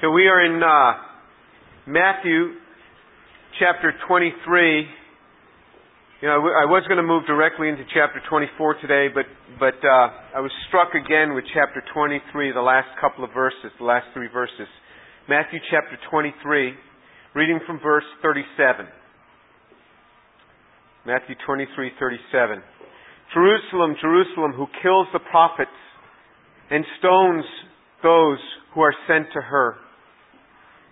So we are in uh, Matthew chapter 23. You know, I was going to move directly into chapter 24 today, but but uh, I was struck again with chapter 23, the last couple of verses, the last three verses. Matthew chapter 23, reading from verse 37. Matthew 23, 37. Jerusalem, Jerusalem, who kills the prophets and stones those who are sent to her.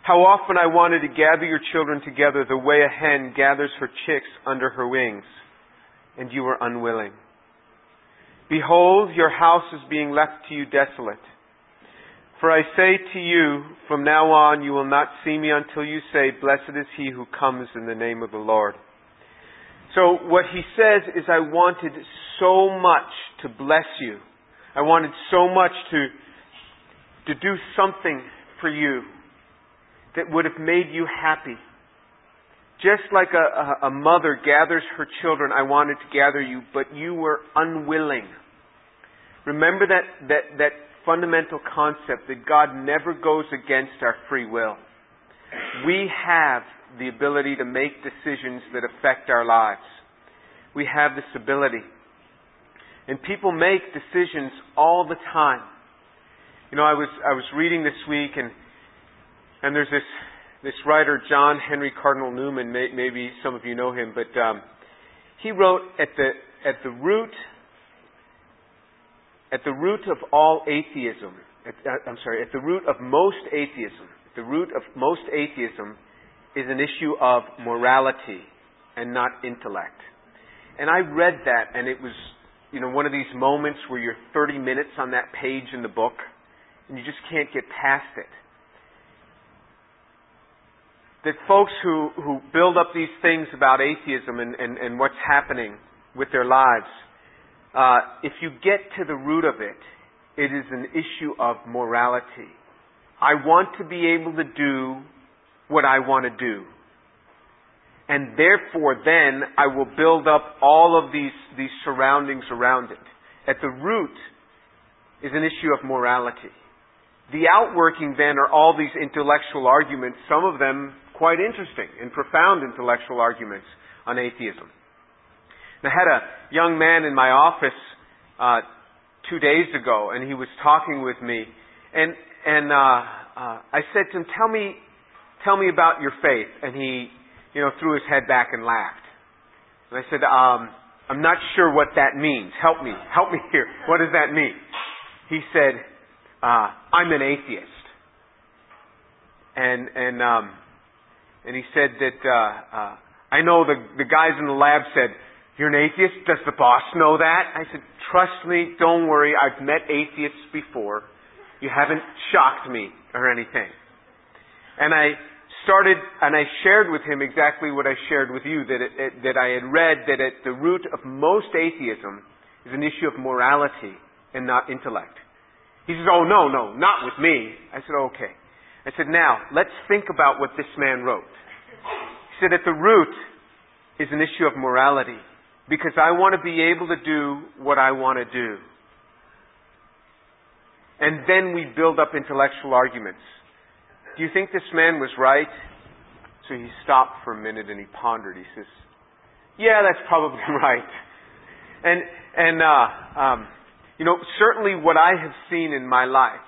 How often I wanted to gather your children together the way a hen gathers her chicks under her wings, and you were unwilling. Behold, your house is being left to you desolate. For I say to you, from now on you will not see me until you say, Blessed is he who comes in the name of the Lord. So what he says is, I wanted so much to bless you. I wanted so much to, to do something for you that would have made you happy. Just like a, a, a mother gathers her children, I wanted to gather you, but you were unwilling. Remember that, that, that fundamental concept that God never goes against our free will. We have the ability to make decisions that affect our lives. We have this ability. And people make decisions all the time. You know, I was I was reading this week and and there's this this writer, John Henry Cardinal Newman. May, maybe some of you know him, but um, he wrote at the at the root at the root of all atheism. At, uh, I'm sorry, at the root of most atheism. The root of most atheism is an issue of morality and not intellect. And I read that, and it was, you know, one of these moments where you're 30 minutes on that page in the book, and you just can't get past it that folks who, who build up these things about atheism and, and, and what's happening with their lives, uh, if you get to the root of it, it is an issue of morality. I want to be able to do what I want to do. And therefore, then, I will build up all of these, these surroundings around it. At the root is an issue of morality. The outworking, then, are all these intellectual arguments, some of them quite interesting and profound intellectual arguments on atheism. And I had a young man in my office uh, two days ago, and he was talking with me, and and uh, uh, I said to him, "Tell me, tell me about your faith." And he, you know, threw his head back and laughed. And I said, um, "I'm not sure what that means. Help me, help me here. What does that mean?" He said, uh, "I'm an atheist." And and um, and he said that uh, uh, I know the the guys in the lab said you're an atheist. Does the boss know that? I said, trust me, don't worry. I've met atheists before. You haven't shocked me or anything. And I started and I shared with him exactly what I shared with you that it, it, that I had read that at the root of most atheism is an issue of morality and not intellect. He says, "Oh no, no, not with me." I said, "Okay." I said, "Now let's think about what this man wrote." He said, "At the root is an issue of morality because I want to be able to do what I want to do." And then we build up intellectual arguments. Do you think this man was right? So he stopped for a minute and he pondered. He says, "Yeah, that's probably right." And and uh, um, you know, certainly what I have seen in my life,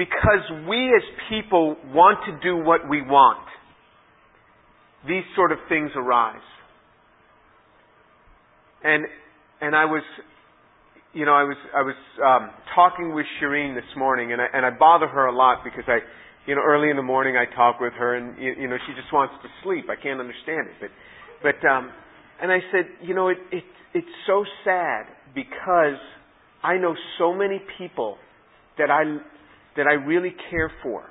because we as people want to do what we want, these sort of things arise. And and I was, you know, I was I was um, talking with Shireen this morning, and I and I bother her a lot because I, you know, early in the morning I talk with her, and you, you know, she just wants to sleep. I can't understand it, but but um, and I said, you know, it it it's so sad because I know so many people that I that I really care for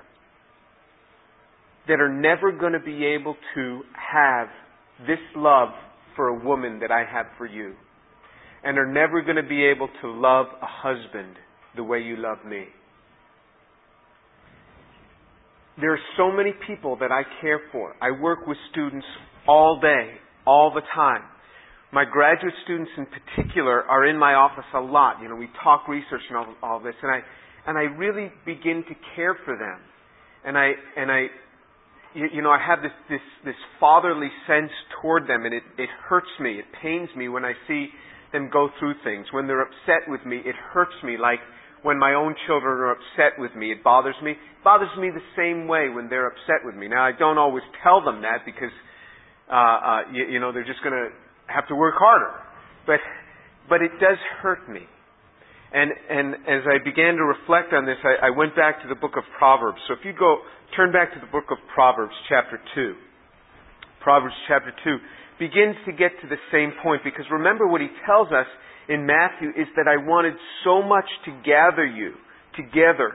that are never going to be able to have this love for a woman that I have for you. And are never going to be able to love a husband the way you love me. There are so many people that I care for. I work with students all day, all the time. My graduate students in particular are in my office a lot. You know, we talk research and all, all this, and I and I really begin to care for them and I and I you, know I have this this this fatherly sense toward them, and it it hurts me, it pains me when I see them go through things. When they're upset with me, it hurts me like when my own children are upset with me. It bothers me. It bothers me the same way when they're upset with me. Now I don't always tell them that because uh, uh, you, you know they're just going to have to work harder, but but it does hurt me. And, and as I began to reflect on this, I, I went back to the book of Proverbs. So if you go, turn back to the book of Proverbs, chapter 2. Proverbs chapter 2 begins to get to the same point because remember what he tells us in Matthew is that I wanted so much to gather you together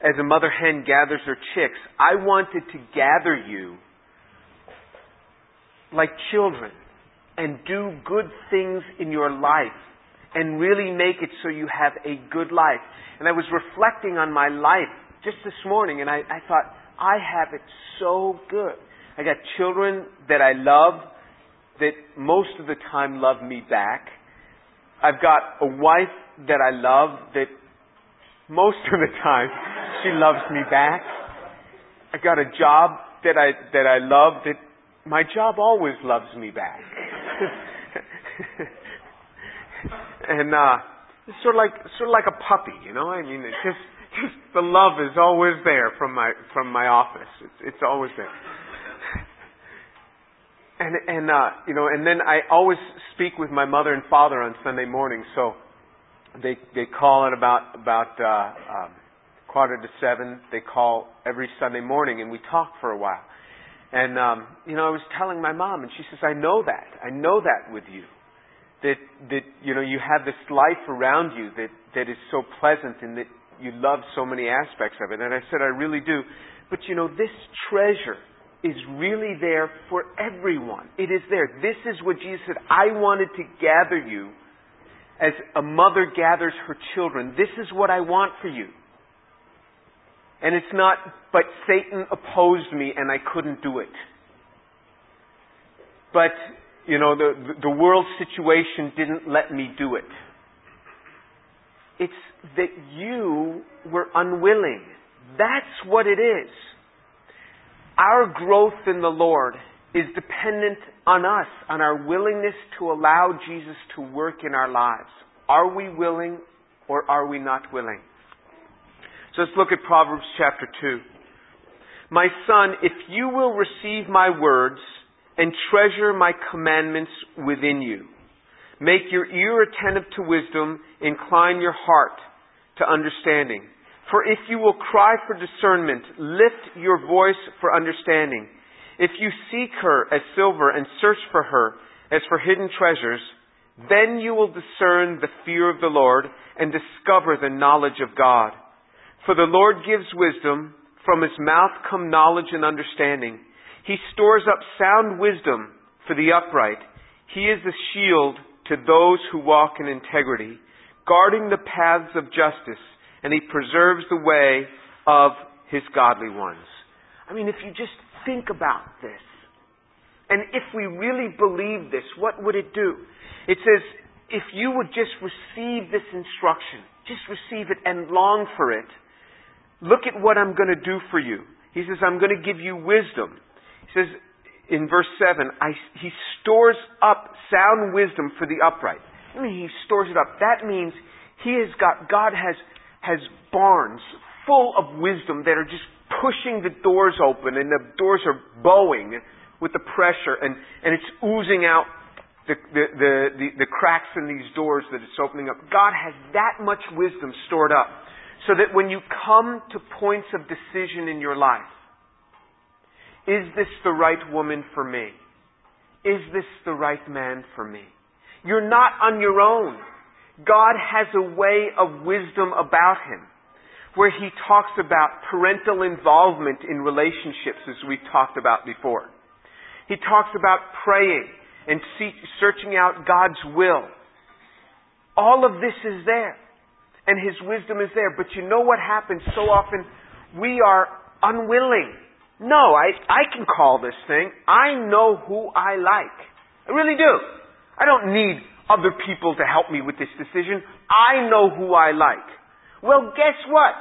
as a mother hen gathers her chicks. I wanted to gather you like children and do good things in your life and really make it so you have a good life. And I was reflecting on my life just this morning, and I, I thought, I have it so good. I got children that I love that most of the time love me back. I've got a wife that I love that most of the time she loves me back. I got a job that I that I love that my job always loves me back. and uh, it's sort of like sort of like a puppy, you know. I mean, it's just just the love is always there from my from my office. It's it's always there. And and uh, you know, and then I always speak with my mother and father on Sunday morning. So they they call at about about uh, um, quarter to seven. They call every Sunday morning, and we talk for a while. And um, you know, I was telling my mom, and she says, "I know that. I know that with you." That that you know you have this life around you that that is so pleasant and that you love so many aspects of it. And I said, I really do. But you know, this treasure is really there for everyone. It is there. This is what Jesus said. I wanted to gather you as a mother gathers her children. This is what I want for you. And it's not, but Satan opposed me and I couldn't do it. But you know, the, the world situation didn't let me do it. It's that you were unwilling. That's what it is. Our growth in the Lord is dependent on us, on our willingness to allow Jesus to work in our lives. Are we willing or are we not willing? So let's look at Proverbs chapter 2. My son, if you will receive my words and treasure my commandments within you. Make your ear attentive to wisdom, incline your heart to understanding. For if you will cry for discernment, lift your voice for understanding. If you seek her as silver and search for her as for hidden treasures, then you will discern the fear of the Lord and discover the knowledge of God. For the Lord gives wisdom, from his mouth come knowledge and understanding. He stores up sound wisdom for the upright. He is a shield to those who walk in integrity, guarding the paths of justice, and he preserves the way of his godly ones. I mean, if you just think about this, and if we really believe this, what would it do? It says, if you would just receive this instruction, just receive it and long for it, look at what I'm going to do for you. He says, I'm going to give you wisdom. Says in verse 7, he stores up sound wisdom for the upright. I mean, he stores it up. That means he has got, God has, has barns full of wisdom that are just pushing the doors open and the doors are bowing with the pressure and, and it's oozing out the, the, the, the, the cracks in these doors that it's opening up. God has that much wisdom stored up so that when you come to points of decision in your life, is this the right woman for me? Is this the right man for me? You're not on your own. God has a way of wisdom about him where he talks about parental involvement in relationships as we talked about before. He talks about praying and searching out God's will. All of this is there. And his wisdom is there. But you know what happens so often? We are unwilling no, I, I can call this thing. I know who I like. I really do. I don't need other people to help me with this decision. I know who I like. Well, guess what?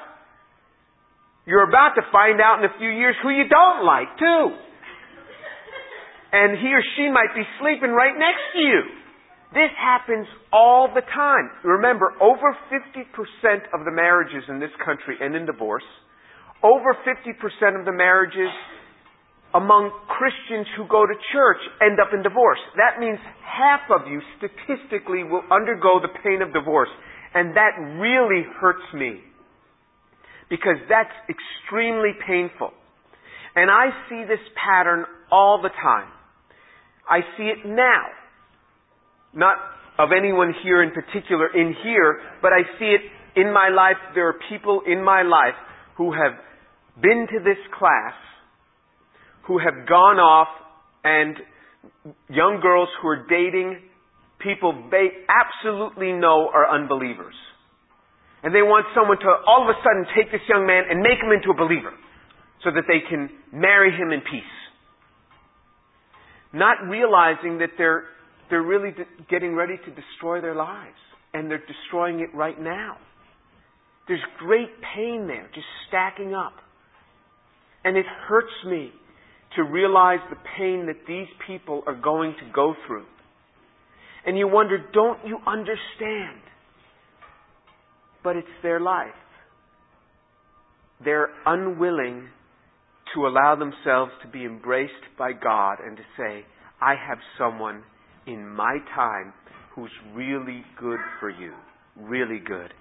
You're about to find out in a few years who you don't like, too. And he or she might be sleeping right next to you. This happens all the time. Remember, over 50% of the marriages in this country end in divorce. Over 50% of the marriages among Christians who go to church end up in divorce. That means half of you statistically will undergo the pain of divorce. And that really hurts me. Because that's extremely painful. And I see this pattern all the time. I see it now not of anyone here in particular in here, but I see it in my life. There are people in my life who have been to this class, who have gone off, and young girls who are dating people they absolutely know are unbelievers. And they want someone to all of a sudden take this young man and make him into a believer so that they can marry him in peace. Not realizing that they're they're really getting ready to destroy their lives. And they're destroying it right now. There's great pain there, just stacking up. And it hurts me to realize the pain that these people are going to go through. And you wonder, don't you understand? But it's their life. They're unwilling to allow themselves to be embraced by God and to say, I have someone in my time who's really good for you. Really good.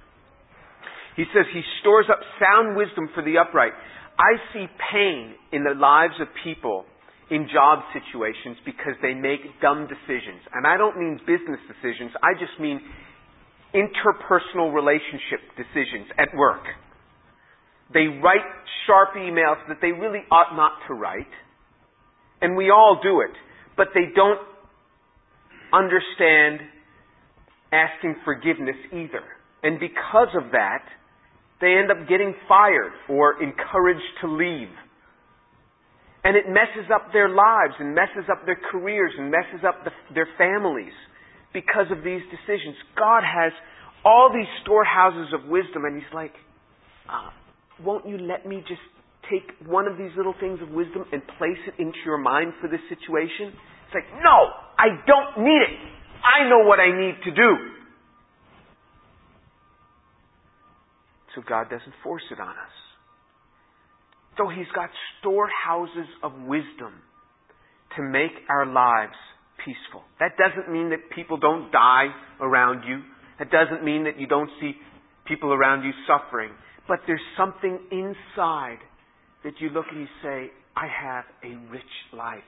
He says he stores up sound wisdom for the upright. I see pain in the lives of people in job situations because they make dumb decisions. And I don't mean business decisions, I just mean interpersonal relationship decisions at work. They write sharp emails that they really ought not to write. And we all do it. But they don't understand asking forgiveness either. And because of that, they end up getting fired or encouraged to leave. And it messes up their lives and messes up their careers and messes up the, their families because of these decisions. God has all these storehouses of wisdom, and He's like, uh, won't you let me just take one of these little things of wisdom and place it into your mind for this situation? It's like, no, I don't need it. I know what I need to do. So God doesn't force it on us. So He's got storehouses of wisdom to make our lives peaceful. That doesn't mean that people don't die around you. That doesn't mean that you don't see people around you suffering. But there's something inside that you look and you say, I have a rich life.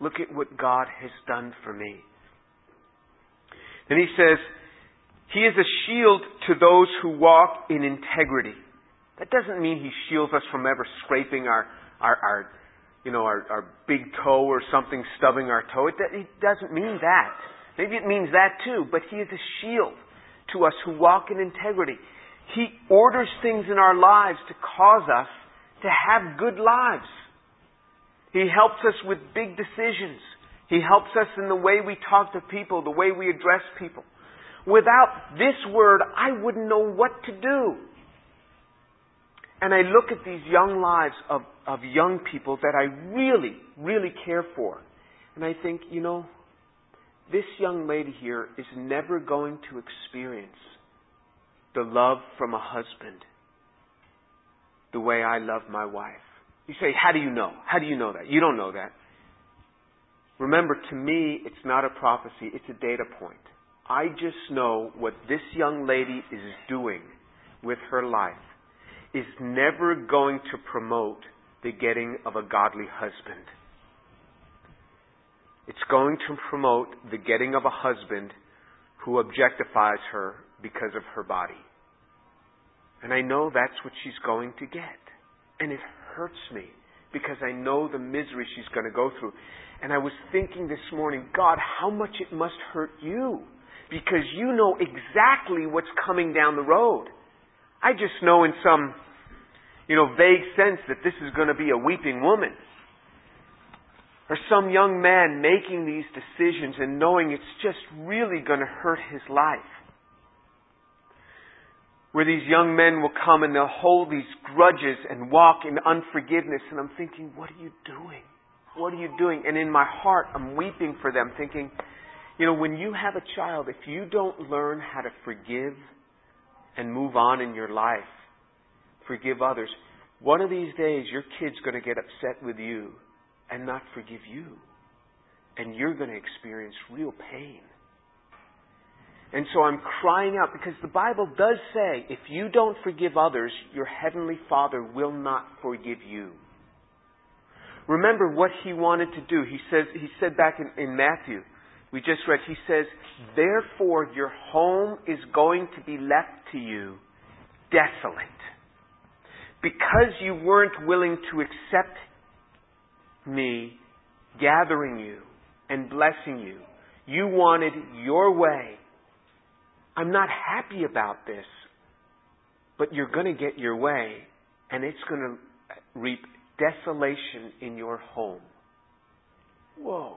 Look at what God has done for me. Then he says, He is a shield to those who walk in integrity. That doesn't mean He shields us from ever scraping our, our, our you know, our, our big toe or something stubbing our toe. It, it doesn't mean that. Maybe it means that too, but He is a shield to us who walk in integrity. He orders things in our lives to cause us to have good lives. He helps us with big decisions. He helps us in the way we talk to people, the way we address people. Without this word, I wouldn't know what to do. And I look at these young lives of, of young people that I really, really care for. And I think, you know, this young lady here is never going to experience the love from a husband the way I love my wife. You say, how do you know? How do you know that? You don't know that. Remember, to me, it's not a prophecy, it's a data point. I just know what this young lady is doing with her life is never going to promote the getting of a godly husband. It's going to promote the getting of a husband who objectifies her because of her body. And I know that's what she's going to get. And it hurts me because I know the misery she's going to go through. And I was thinking this morning, God, how much it must hurt you because you know exactly what's coming down the road. I just know in some, you know, vague sense that this is going to be a weeping woman. Or some young man making these decisions and knowing it's just really going to hurt his life. where these young men will come and they'll hold these grudges and walk in unforgiveness. And I'm thinking, what are you doing? What are you doing? And in my heart, I'm weeping for them, thinking, you know, when you have a child, if you don't learn how to forgive and move on in your life, forgive others, one of these days your kid's going to get upset with you and not forgive you. And you're going to experience real pain. And so I'm crying out because the Bible does say if you don't forgive others, your heavenly Father will not forgive you. Remember what he wanted to do. He says he said back in, in Matthew, we just read, he says, Therefore your home is going to be left to you desolate. Because you weren't willing to accept me gathering you and blessing you. You wanted your way I'm not happy about this, but you're going to get your way, and it's going to reap desolation in your home. Whoa.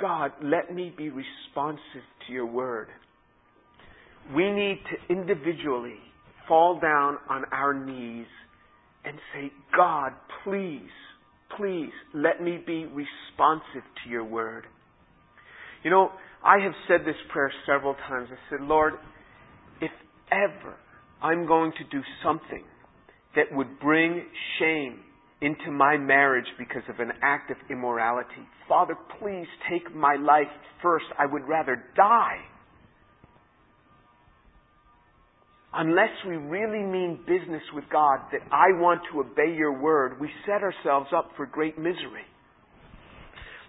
God, let me be responsive to your word. We need to individually fall down on our knees and say, God, please, please let me be responsive to your word. You know, I have said this prayer several times. I said, Lord, if ever I'm going to do something that would bring shame into my marriage because of an act of immorality, Father, please take my life first. I would rather die. Unless we really mean business with God, that I want to obey your word, we set ourselves up for great misery.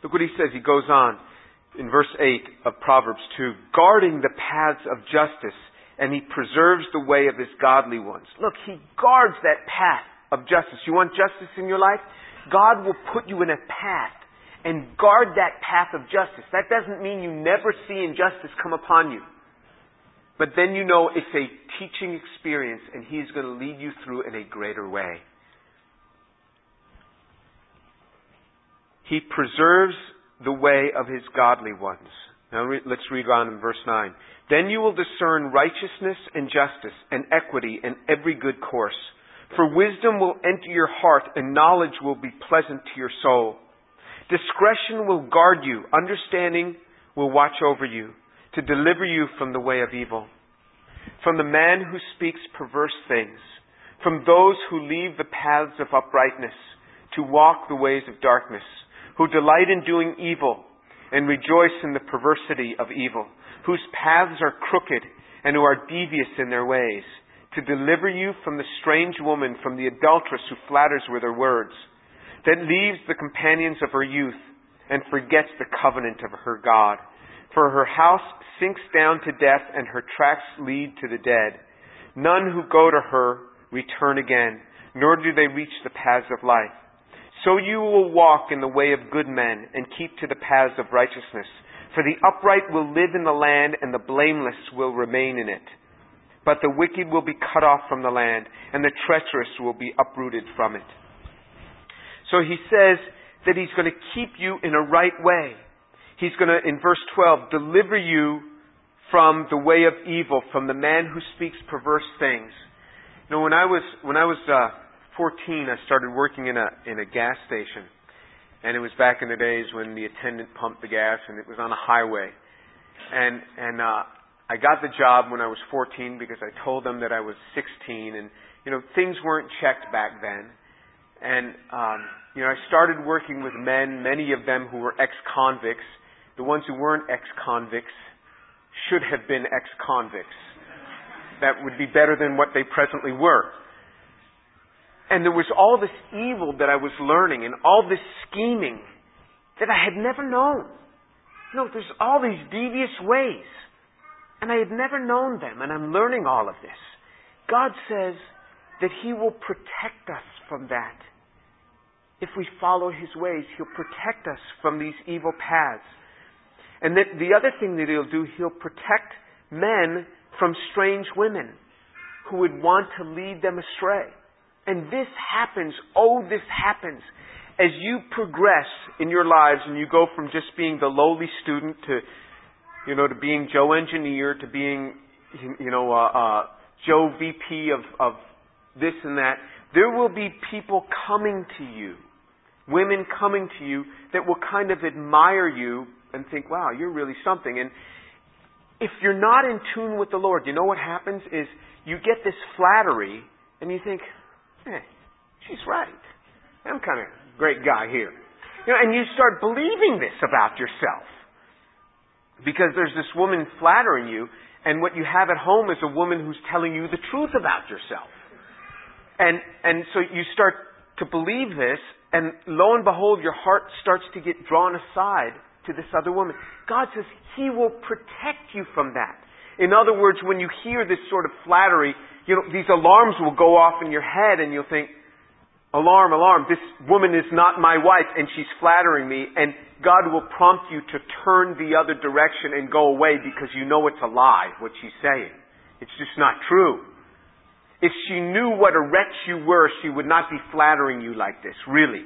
Look what he says. He goes on in verse 8 of Proverbs 2, guarding the paths of justice, and he preserves the way of his godly ones. Look, he guards that path of justice. You want justice in your life? God will put you in a path and guard that path of justice. That doesn't mean you never see injustice come upon you. But then you know it's a teaching experience and He's going to lead you through in a greater way. He preserves the way of his godly ones. Now re- let's read on in verse 9. Then you will discern righteousness and justice and equity and every good course. For wisdom will enter your heart and knowledge will be pleasant to your soul. Discretion will guard you. Understanding will watch over you to deliver you from the way of evil. From the man who speaks perverse things. From those who leave the paths of uprightness to walk the ways of darkness who delight in doing evil and rejoice in the perversity of evil, whose paths are crooked and who are devious in their ways, to deliver you from the strange woman, from the adulteress who flatters with her words, that leaves the companions of her youth and forgets the covenant of her God. For her house sinks down to death and her tracks lead to the dead. None who go to her return again, nor do they reach the paths of life. So you will walk in the way of good men and keep to the paths of righteousness. For the upright will live in the land and the blameless will remain in it. But the wicked will be cut off from the land and the treacherous will be uprooted from it. So he says that he's going to keep you in a right way. He's going to, in verse 12, deliver you from the way of evil, from the man who speaks perverse things. You know, when I was, when I was, uh, 14, I started working in a in a gas station, and it was back in the days when the attendant pumped the gas, and it was on a highway, and and uh, I got the job when I was 14 because I told them that I was 16, and you know things weren't checked back then, and um, you know I started working with men, many of them who were ex-convicts. The ones who weren't ex-convicts should have been ex-convicts. That would be better than what they presently were. And there was all this evil that I was learning and all this scheming that I had never known. Know, there's all these devious ways. And I had never known them, and I'm learning all of this. God says that He will protect us from that. If we follow His ways, He'll protect us from these evil paths. And that the other thing that He'll do, He'll protect men from strange women who would want to lead them astray. And this happens, oh, this happens as you progress in your lives and you go from just being the lowly student to, you know, to being Joe engineer to being, you know, uh, uh, Joe VP of, of this and that. There will be people coming to you, women coming to you that will kind of admire you and think, wow, you're really something. And if you're not in tune with the Lord, you know what happens is you get this flattery and you think, hey, she's right. I'm kind of a great guy here. You know, and you start believing this about yourself. Because there's this woman flattering you, and what you have at home is a woman who's telling you the truth about yourself. And, and so you start to believe this, and lo and behold, your heart starts to get drawn aside to this other woman. God says He will protect you from that. In other words, when you hear this sort of flattery, you know, these alarms will go off in your head and you'll think, alarm, alarm, this woman is not my wife and she's flattering me and God will prompt you to turn the other direction and go away because you know it's a lie, what she's saying. It's just not true. If she knew what a wretch you were, she would not be flattering you like this, really.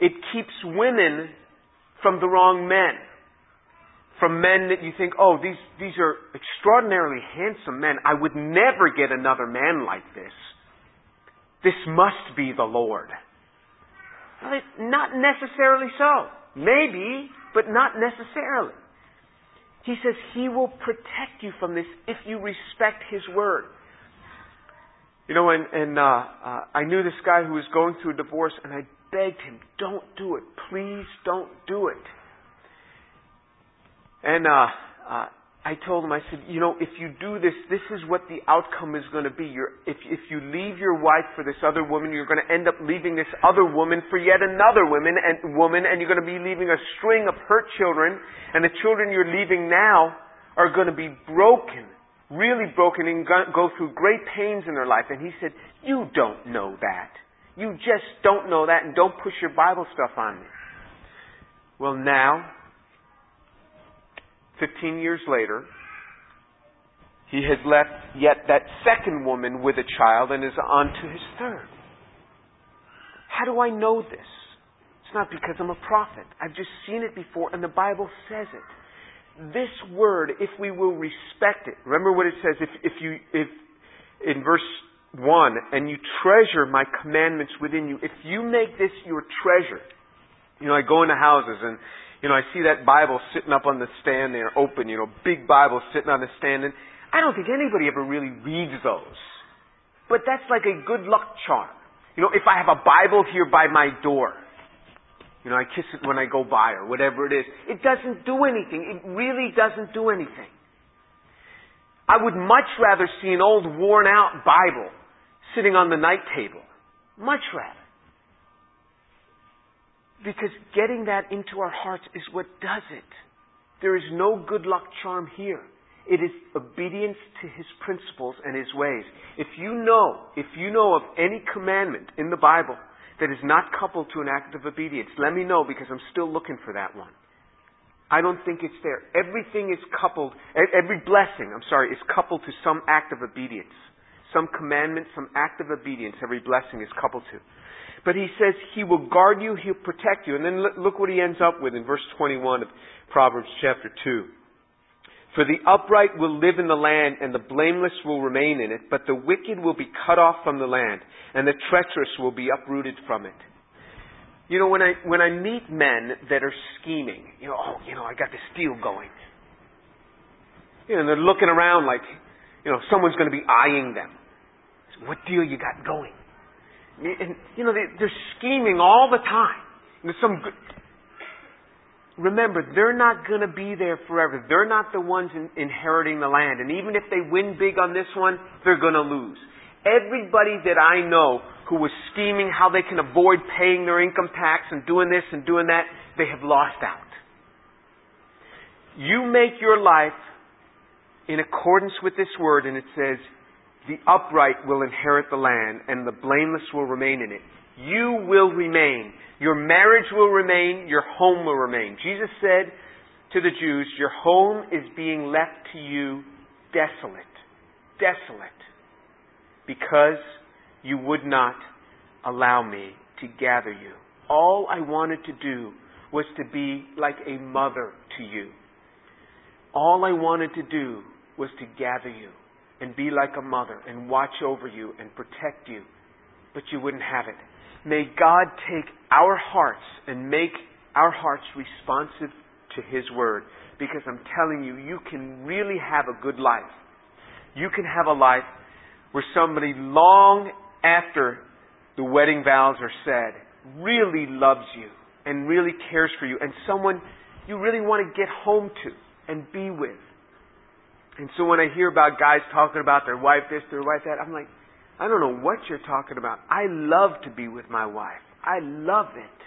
It keeps women from the wrong men. From men that you think, oh, these, these are extraordinarily handsome men. I would never get another man like this. This must be the Lord. Not necessarily so. Maybe, but not necessarily. He says He will protect you from this if you respect His word. You know, and, and uh, uh, I knew this guy who was going through a divorce, and I begged him, don't do it. Please don't do it. And uh, uh, I told him, I said, you know, if you do this, this is what the outcome is going to be. You're, if, if you leave your wife for this other woman, you're going to end up leaving this other woman for yet another woman and woman, and you're going to be leaving a string of hurt children, and the children you're leaving now are going to be broken, really broken, and go through great pains in their life. And he said, you don't know that. You just don't know that, and don't push your Bible stuff on me. Well, now, 15 years later, he has left yet that second woman with a child and is on to his third. How do I know this? It's not because I'm a prophet. I've just seen it before and the Bible says it. This word, if we will respect it, remember what it says, if, if you, if, in verse 1, and you treasure my commandments within you, if you make this your treasure, you know, I go into houses and, you know, I see that Bible sitting up on the stand there, open, you know, big Bible sitting on the stand, and I don't think anybody ever really reads those. But that's like a good luck charm. You know, if I have a Bible here by my door, you know, I kiss it when I go by or whatever it is, it doesn't do anything. It really doesn't do anything. I would much rather see an old worn out Bible sitting on the night table. Much rather. Because getting that into our hearts is what does it. There is no good luck charm here. It is obedience to His principles and His ways. If you know, if you know of any commandment in the Bible that is not coupled to an act of obedience, let me know because I'm still looking for that one. I don't think it's there. Everything is coupled, every blessing, I'm sorry, is coupled to some act of obedience. Some commandment, some act of obedience, every blessing is coupled to. But he says he will guard you, he'll protect you. And then look what he ends up with in verse 21 of Proverbs chapter 2. For the upright will live in the land, and the blameless will remain in it, but the wicked will be cut off from the land, and the treacherous will be uprooted from it. You know, when I, when I meet men that are scheming, you know, oh, you know, I got this deal going. You know, and they're looking around like, you know, someone's going to be eyeing them. What deal you got going? And, you know, they, they're scheming all the time. There's some good, remember, they're not going to be there forever. They're not the ones in, inheriting the land. And even if they win big on this one, they're going to lose. Everybody that I know who was scheming how they can avoid paying their income tax and doing this and doing that, they have lost out. You make your life in accordance with this word, and it says, the upright will inherit the land, and the blameless will remain in it. You will remain. Your marriage will remain. Your home will remain. Jesus said to the Jews, Your home is being left to you desolate. Desolate. Because you would not allow me to gather you. All I wanted to do was to be like a mother to you. All I wanted to do was to gather you and be like a mother and watch over you and protect you, but you wouldn't have it. May God take our hearts and make our hearts responsive to His Word. Because I'm telling you, you can really have a good life. You can have a life where somebody long after the wedding vows are said really loves you and really cares for you and someone you really want to get home to and be with. And so when I hear about guys talking about their wife this, their wife that, I'm like, I don't know what you're talking about. I love to be with my wife. I love it.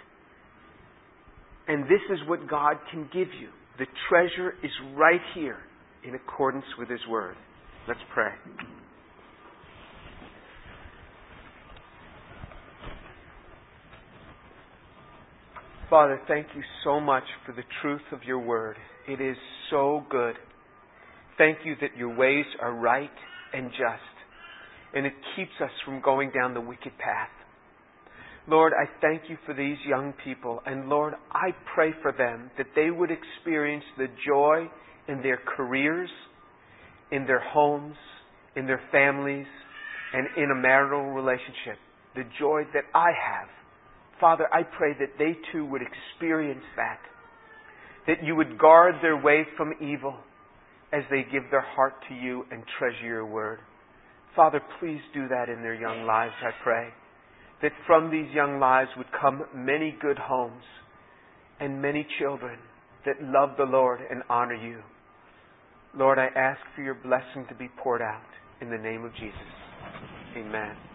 And this is what God can give you. The treasure is right here in accordance with His Word. Let's pray. Father, thank you so much for the truth of your word. It is so good. Thank you that your ways are right and just, and it keeps us from going down the wicked path. Lord, I thank you for these young people, and Lord, I pray for them that they would experience the joy in their careers, in their homes, in their families, and in a marital relationship. The joy that I have Father, I pray that they too would experience that. That you would guard their way from evil as they give their heart to you and treasure your word. Father, please do that in their young lives, I pray. That from these young lives would come many good homes and many children that love the Lord and honor you. Lord, I ask for your blessing to be poured out in the name of Jesus. Amen.